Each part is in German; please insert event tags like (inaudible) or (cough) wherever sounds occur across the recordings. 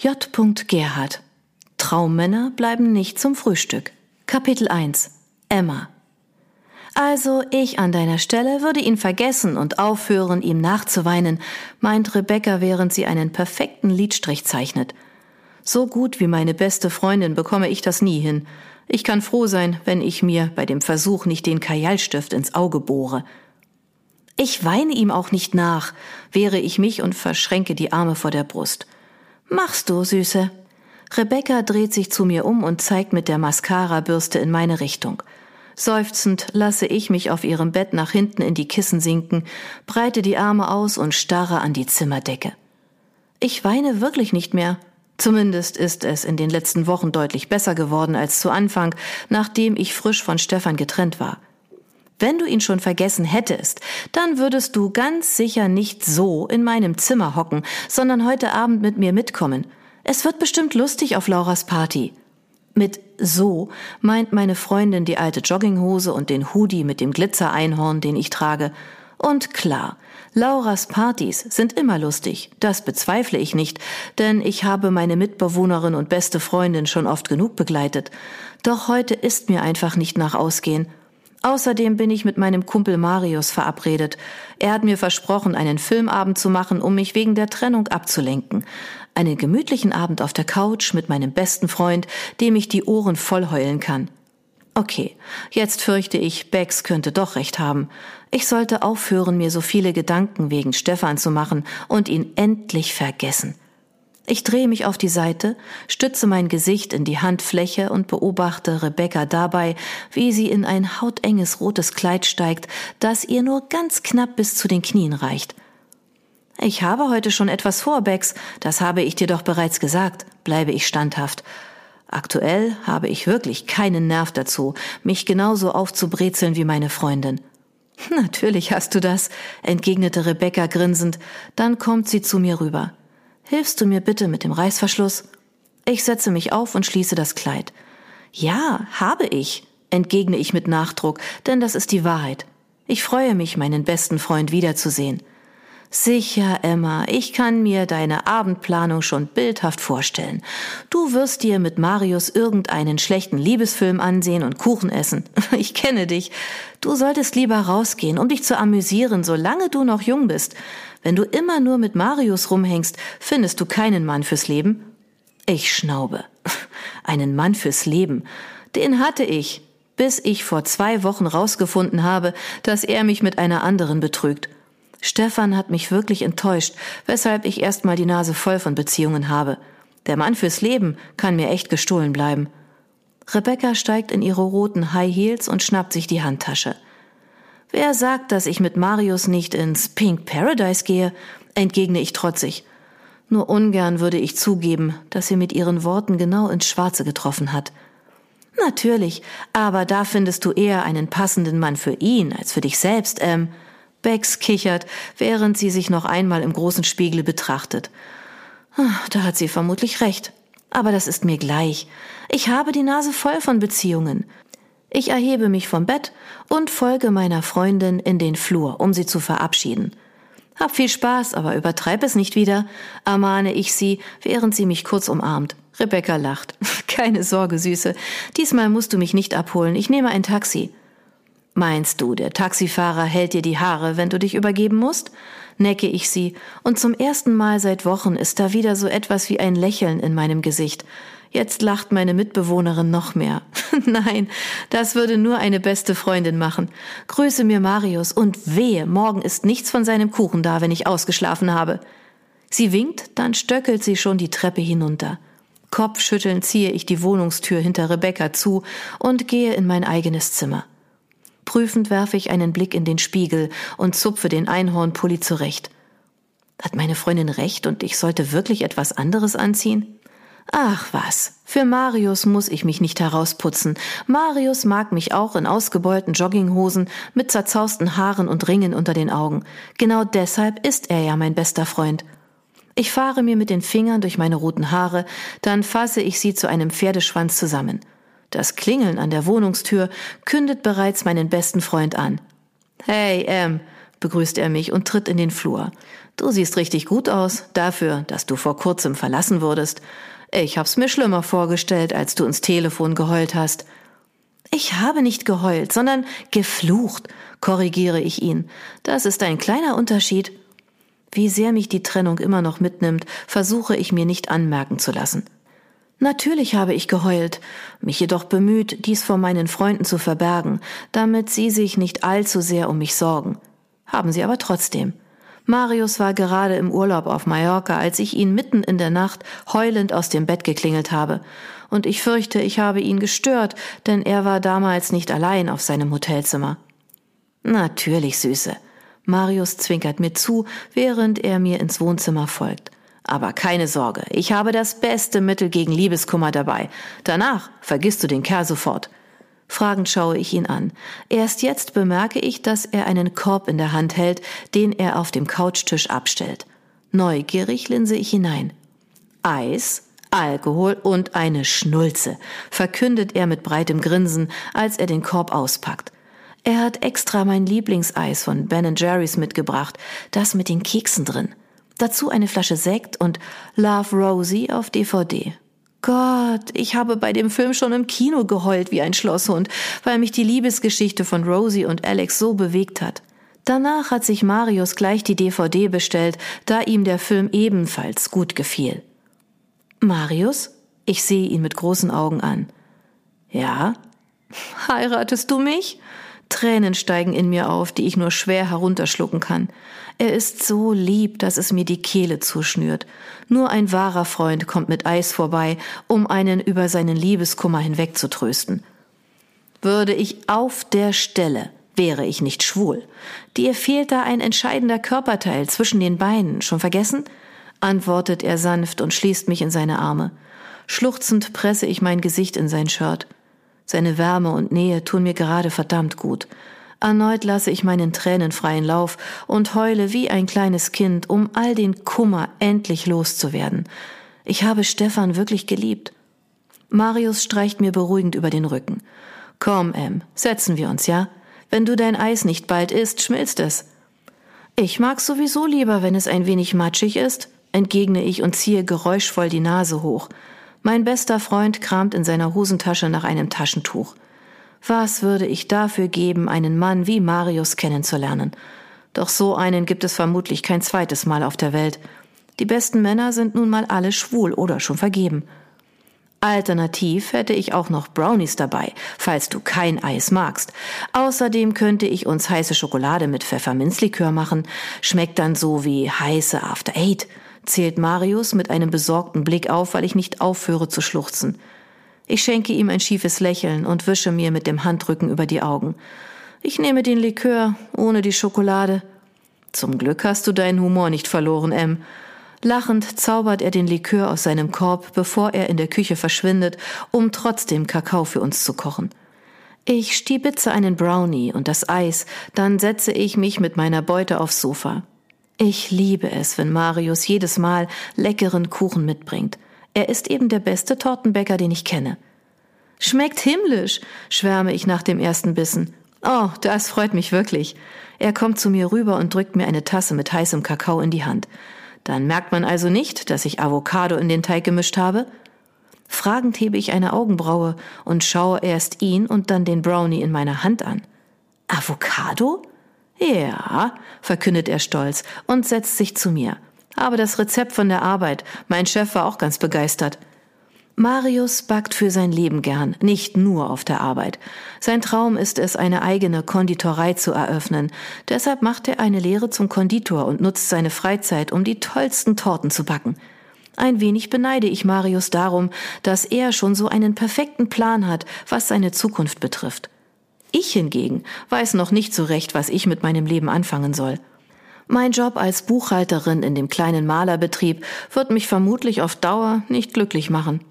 J. Gerhard. Traummänner bleiben nicht zum Frühstück. Kapitel 1. Emma. Also ich an deiner Stelle würde ihn vergessen und aufhören, ihm nachzuweinen, meint Rebecca, während sie einen perfekten Liedstrich zeichnet. So gut wie meine beste Freundin bekomme ich das nie hin. Ich kann froh sein, wenn ich mir bei dem Versuch nicht den Kajalstift ins Auge bohre. Ich weine ihm auch nicht nach, wehre ich mich und verschränke die Arme vor der Brust. Machst du, Süße. Rebecca dreht sich zu mir um und zeigt mit der Mascara-Bürste in meine Richtung. Seufzend lasse ich mich auf ihrem Bett nach hinten in die Kissen sinken, breite die Arme aus und starre an die Zimmerdecke. Ich weine wirklich nicht mehr. Zumindest ist es in den letzten Wochen deutlich besser geworden als zu Anfang, nachdem ich frisch von Stefan getrennt war. Wenn du ihn schon vergessen hättest, dann würdest du ganz sicher nicht so in meinem Zimmer hocken, sondern heute Abend mit mir mitkommen. Es wird bestimmt lustig auf Lauras Party. Mit so meint meine Freundin die alte Jogginghose und den Hoodie mit dem Glitzereinhorn, den ich trage. Und klar, Lauras Partys sind immer lustig, das bezweifle ich nicht, denn ich habe meine Mitbewohnerin und beste Freundin schon oft genug begleitet. Doch heute ist mir einfach nicht nach Ausgehen Außerdem bin ich mit meinem Kumpel Marius verabredet. Er hat mir versprochen, einen Filmabend zu machen, um mich wegen der Trennung abzulenken. Einen gemütlichen Abend auf der Couch mit meinem besten Freund, dem ich die Ohren voll heulen kann. Okay, jetzt fürchte ich, Bex könnte doch recht haben. Ich sollte aufhören, mir so viele Gedanken wegen Stefan zu machen und ihn endlich vergessen. Ich drehe mich auf die Seite, stütze mein Gesicht in die Handfläche und beobachte Rebecca dabei, wie sie in ein hautenges rotes Kleid steigt, das ihr nur ganz knapp bis zu den Knien reicht. Ich habe heute schon etwas vor, Bex, das habe ich dir doch bereits gesagt, bleibe ich standhaft. Aktuell habe ich wirklich keinen Nerv dazu, mich genauso aufzubrezeln wie meine Freundin. (laughs) Natürlich hast du das, entgegnete Rebecca grinsend, dann kommt sie zu mir rüber. Hilfst du mir bitte mit dem Reißverschluss? Ich setze mich auf und schließe das Kleid. Ja, habe ich, entgegne ich mit Nachdruck, denn das ist die Wahrheit. Ich freue mich, meinen besten Freund wiederzusehen. Sicher, Emma, ich kann mir deine Abendplanung schon bildhaft vorstellen. Du wirst dir mit Marius irgendeinen schlechten Liebesfilm ansehen und Kuchen essen. (laughs) Ich kenne dich. Du solltest lieber rausgehen, um dich zu amüsieren, solange du noch jung bist. Wenn du immer nur mit Marius rumhängst, findest du keinen Mann fürs Leben. Ich schnaube. (laughs) Einen Mann fürs Leben. Den hatte ich, bis ich vor zwei Wochen rausgefunden habe, dass er mich mit einer anderen betrügt. Stefan hat mich wirklich enttäuscht, weshalb ich erstmal die Nase voll von Beziehungen habe. Der Mann fürs Leben kann mir echt gestohlen bleiben. Rebecca steigt in ihre roten High Heels und schnappt sich die Handtasche. Wer sagt, dass ich mit Marius nicht ins Pink Paradise gehe? entgegne ich trotzig. Nur ungern würde ich zugeben, dass sie mit ihren Worten genau ins Schwarze getroffen hat. Natürlich, aber da findest du eher einen passenden Mann für ihn als für dich selbst, ähm. Bex kichert, während sie sich noch einmal im großen Spiegel betrachtet. Ah, da hat sie vermutlich recht. Aber das ist mir gleich. Ich habe die Nase voll von Beziehungen. Ich erhebe mich vom Bett und folge meiner Freundin in den Flur, um sie zu verabschieden. Hab viel Spaß, aber übertreib es nicht wieder, ermahne ich sie, während sie mich kurz umarmt. Rebecca lacht. (laughs) Keine Sorge, Süße. Diesmal musst du mich nicht abholen. Ich nehme ein Taxi. Meinst du, der Taxifahrer hält dir die Haare, wenn du dich übergeben musst? Necke ich sie, und zum ersten Mal seit Wochen ist da wieder so etwas wie ein Lächeln in meinem Gesicht. Jetzt lacht meine Mitbewohnerin noch mehr. (laughs) Nein, das würde nur eine beste Freundin machen. Grüße mir Marius und wehe, morgen ist nichts von seinem Kuchen da, wenn ich ausgeschlafen habe. Sie winkt, dann stöckelt sie schon die Treppe hinunter. Kopfschüttelnd ziehe ich die Wohnungstür hinter Rebecca zu und gehe in mein eigenes Zimmer. Prüfend werfe ich einen Blick in den Spiegel und zupfe den Einhornpulli zurecht. Hat meine Freundin recht und ich sollte wirklich etwas anderes anziehen? Ach was, für Marius muss ich mich nicht herausputzen. Marius mag mich auch in ausgebeulten Jogginghosen mit zerzausten Haaren und Ringen unter den Augen. Genau deshalb ist er ja mein bester Freund. Ich fahre mir mit den Fingern durch meine roten Haare, dann fasse ich sie zu einem Pferdeschwanz zusammen. Das Klingeln an der Wohnungstür kündet bereits meinen besten Freund an. Hey, Em, begrüßt er mich und tritt in den Flur. Du siehst richtig gut aus, dafür, dass du vor kurzem verlassen wurdest. Ich hab's mir schlimmer vorgestellt, als du ins Telefon geheult hast. Ich habe nicht geheult, sondern geflucht, korrigiere ich ihn. Das ist ein kleiner Unterschied. Wie sehr mich die Trennung immer noch mitnimmt, versuche ich mir nicht anmerken zu lassen. Natürlich habe ich geheult, mich jedoch bemüht, dies vor meinen Freunden zu verbergen, damit sie sich nicht allzu sehr um mich sorgen. Haben sie aber trotzdem. Marius war gerade im Urlaub auf Mallorca, als ich ihn mitten in der Nacht heulend aus dem Bett geklingelt habe. Und ich fürchte, ich habe ihn gestört, denn er war damals nicht allein auf seinem Hotelzimmer. Natürlich, Süße. Marius zwinkert mir zu, während er mir ins Wohnzimmer folgt. Aber keine Sorge, ich habe das beste Mittel gegen Liebeskummer dabei. Danach vergisst du den Kerl sofort. Fragend schaue ich ihn an. Erst jetzt bemerke ich, dass er einen Korb in der Hand hält, den er auf dem Couchtisch abstellt. Neugierig linse ich hinein. Eis, Alkohol und eine Schnulze, verkündet er mit breitem Grinsen, als er den Korb auspackt. Er hat extra mein Lieblingseis von Ben Jerry's mitgebracht, das mit den Keksen drin. Dazu eine Flasche Sekt und Love Rosie auf DVD. Gott, ich habe bei dem Film schon im Kino geheult wie ein Schlosshund, weil mich die Liebesgeschichte von Rosie und Alex so bewegt hat. Danach hat sich Marius gleich die DVD bestellt, da ihm der Film ebenfalls gut gefiel. Marius? Ich sehe ihn mit großen Augen an. Ja? Heiratest du mich? Tränen steigen in mir auf, die ich nur schwer herunterschlucken kann. Er ist so lieb, dass es mir die Kehle zuschnürt. Nur ein wahrer Freund kommt mit Eis vorbei, um einen über seinen Liebeskummer hinwegzutrösten. Würde ich auf der Stelle, wäre ich nicht schwul. Dir fehlt da ein entscheidender Körperteil zwischen den Beinen. Schon vergessen? antwortet er sanft und schließt mich in seine Arme. Schluchzend presse ich mein Gesicht in sein Shirt. Seine Wärme und Nähe tun mir gerade verdammt gut. Erneut lasse ich meinen Tränen freien Lauf und heule wie ein kleines Kind, um all den Kummer endlich loszuwerden. Ich habe Stefan wirklich geliebt. Marius streicht mir beruhigend über den Rücken. Komm, Em, setzen wir uns, ja? Wenn du dein Eis nicht bald isst, schmilzt es. Ich mag sowieso lieber, wenn es ein wenig matschig ist, entgegne ich und ziehe geräuschvoll die Nase hoch. Mein bester Freund kramt in seiner Hosentasche nach einem Taschentuch. Was würde ich dafür geben, einen Mann wie Marius kennenzulernen? Doch so einen gibt es vermutlich kein zweites Mal auf der Welt. Die besten Männer sind nun mal alle schwul oder schon vergeben. Alternativ hätte ich auch noch Brownies dabei, falls du kein Eis magst. Außerdem könnte ich uns heiße Schokolade mit Pfefferminzlikör machen. Schmeckt dann so wie heiße After Eight zählt Marius mit einem besorgten Blick auf, weil ich nicht aufhöre zu schluchzen. Ich schenke ihm ein schiefes Lächeln und wische mir mit dem Handrücken über die Augen. Ich nehme den Likör ohne die Schokolade. Zum Glück hast du deinen Humor nicht verloren, M. Lachend zaubert er den Likör aus seinem Korb, bevor er in der Küche verschwindet, um trotzdem Kakao für uns zu kochen. Ich stiebitze einen Brownie und das Eis, dann setze ich mich mit meiner Beute aufs Sofa. Ich liebe es, wenn Marius jedes Mal leckeren Kuchen mitbringt. Er ist eben der beste Tortenbäcker, den ich kenne. Schmeckt himmlisch, schwärme ich nach dem ersten Bissen. Oh, das freut mich wirklich. Er kommt zu mir rüber und drückt mir eine Tasse mit heißem Kakao in die Hand. Dann merkt man also nicht, dass ich Avocado in den Teig gemischt habe? Fragend hebe ich eine Augenbraue und schaue erst ihn und dann den Brownie in meiner Hand an. Avocado? Ja, verkündet er stolz und setzt sich zu mir. Aber das Rezept von der Arbeit, mein Chef war auch ganz begeistert. Marius backt für sein Leben gern, nicht nur auf der Arbeit. Sein Traum ist es, eine eigene Konditorei zu eröffnen. Deshalb macht er eine Lehre zum Konditor und nutzt seine Freizeit, um die tollsten Torten zu backen. Ein wenig beneide ich Marius darum, dass er schon so einen perfekten Plan hat, was seine Zukunft betrifft. Ich hingegen weiß noch nicht so recht, was ich mit meinem Leben anfangen soll. Mein Job als Buchhalterin in dem kleinen Malerbetrieb wird mich vermutlich auf Dauer nicht glücklich machen.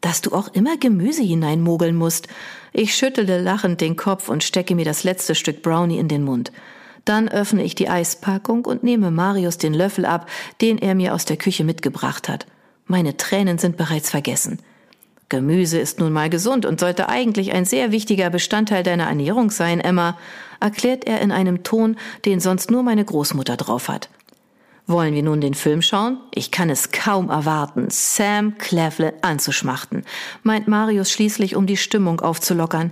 Dass du auch immer Gemüse hineinmogeln musst. Ich schüttele lachend den Kopf und stecke mir das letzte Stück Brownie in den Mund. Dann öffne ich die Eispackung und nehme Marius den Löffel ab, den er mir aus der Küche mitgebracht hat. Meine Tränen sind bereits vergessen. Gemüse ist nun mal gesund und sollte eigentlich ein sehr wichtiger Bestandteil deiner Ernährung sein, Emma, erklärt er in einem Ton, den sonst nur meine Großmutter drauf hat. Wollen wir nun den Film schauen? Ich kann es kaum erwarten, Sam Clevle anzuschmachten, meint Marius schließlich, um die Stimmung aufzulockern.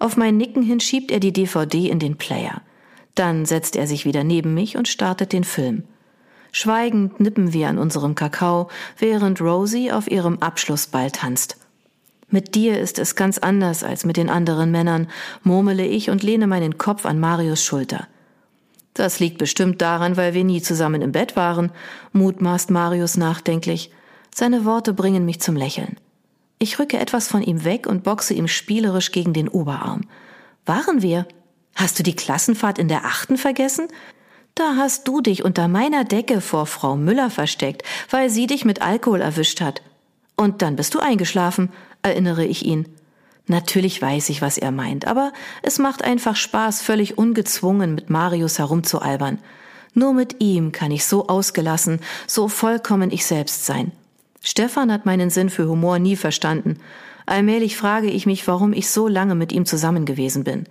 Auf mein Nicken hin schiebt er die DVD in den Player. Dann setzt er sich wieder neben mich und startet den Film. Schweigend nippen wir an unserem Kakao, während Rosie auf ihrem Abschlussball tanzt. Mit dir ist es ganz anders als mit den anderen Männern, murmele ich und lehne meinen Kopf an Marius Schulter. Das liegt bestimmt daran, weil wir nie zusammen im Bett waren, mutmaßt Marius nachdenklich. Seine Worte bringen mich zum Lächeln. Ich rücke etwas von ihm weg und boxe ihm spielerisch gegen den Oberarm. Waren wir? Hast du die Klassenfahrt in der achten vergessen? Da hast du dich unter meiner Decke vor Frau Müller versteckt, weil sie dich mit Alkohol erwischt hat. Und dann bist du eingeschlafen, erinnere ich ihn. Natürlich weiß ich, was er meint, aber es macht einfach Spaß, völlig ungezwungen mit Marius herumzualbern. Nur mit ihm kann ich so ausgelassen, so vollkommen ich selbst sein. Stefan hat meinen Sinn für Humor nie verstanden. Allmählich frage ich mich, warum ich so lange mit ihm zusammen gewesen bin.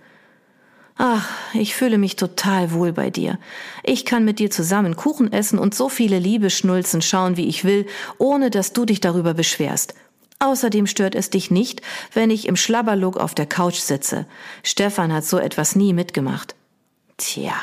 Ach, ich fühle mich total wohl bei dir. Ich kann mit dir zusammen Kuchen essen und so viele Liebeschnulzen schauen, wie ich will, ohne dass du dich darüber beschwerst. Außerdem stört es dich nicht, wenn ich im Schlabberlook auf der Couch sitze. Stefan hat so etwas nie mitgemacht. Tja,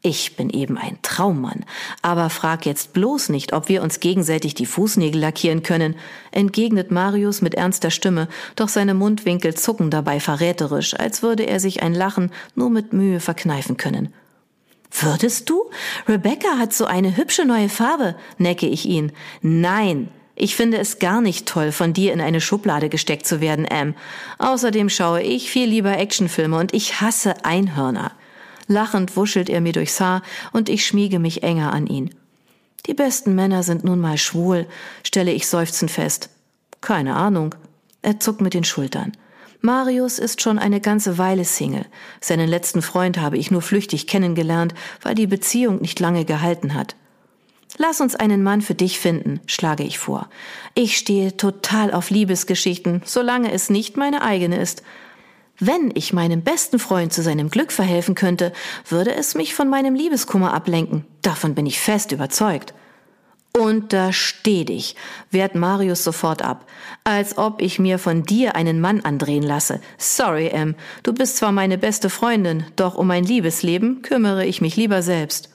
ich bin eben ein Traummann. Aber frag jetzt bloß nicht, ob wir uns gegenseitig die Fußnägel lackieren können, entgegnet Marius mit ernster Stimme, doch seine Mundwinkel zucken dabei verräterisch, als würde er sich ein Lachen nur mit Mühe verkneifen können. Würdest du? Rebecca hat so eine hübsche neue Farbe, necke ich ihn. Nein, ich finde es gar nicht toll, von dir in eine Schublade gesteckt zu werden, Am. Außerdem schaue ich viel lieber Actionfilme und ich hasse Einhörner. Lachend wuschelt er mir durchs Haar und ich schmiege mich enger an ihn. Die besten Männer sind nun mal schwul, stelle ich seufzend fest. Keine Ahnung. Er zuckt mit den Schultern. Marius ist schon eine ganze Weile Single. Seinen letzten Freund habe ich nur flüchtig kennengelernt, weil die Beziehung nicht lange gehalten hat. Lass uns einen Mann für dich finden, schlage ich vor. Ich stehe total auf Liebesgeschichten, solange es nicht meine eigene ist. Wenn ich meinem besten Freund zu seinem Glück verhelfen könnte, würde es mich von meinem Liebeskummer ablenken. Davon bin ich fest überzeugt. Untersteh dich, wehrt Marius sofort ab, als ob ich mir von dir einen Mann andrehen lasse. Sorry, Em, du bist zwar meine beste Freundin, doch um mein Liebesleben kümmere ich mich lieber selbst.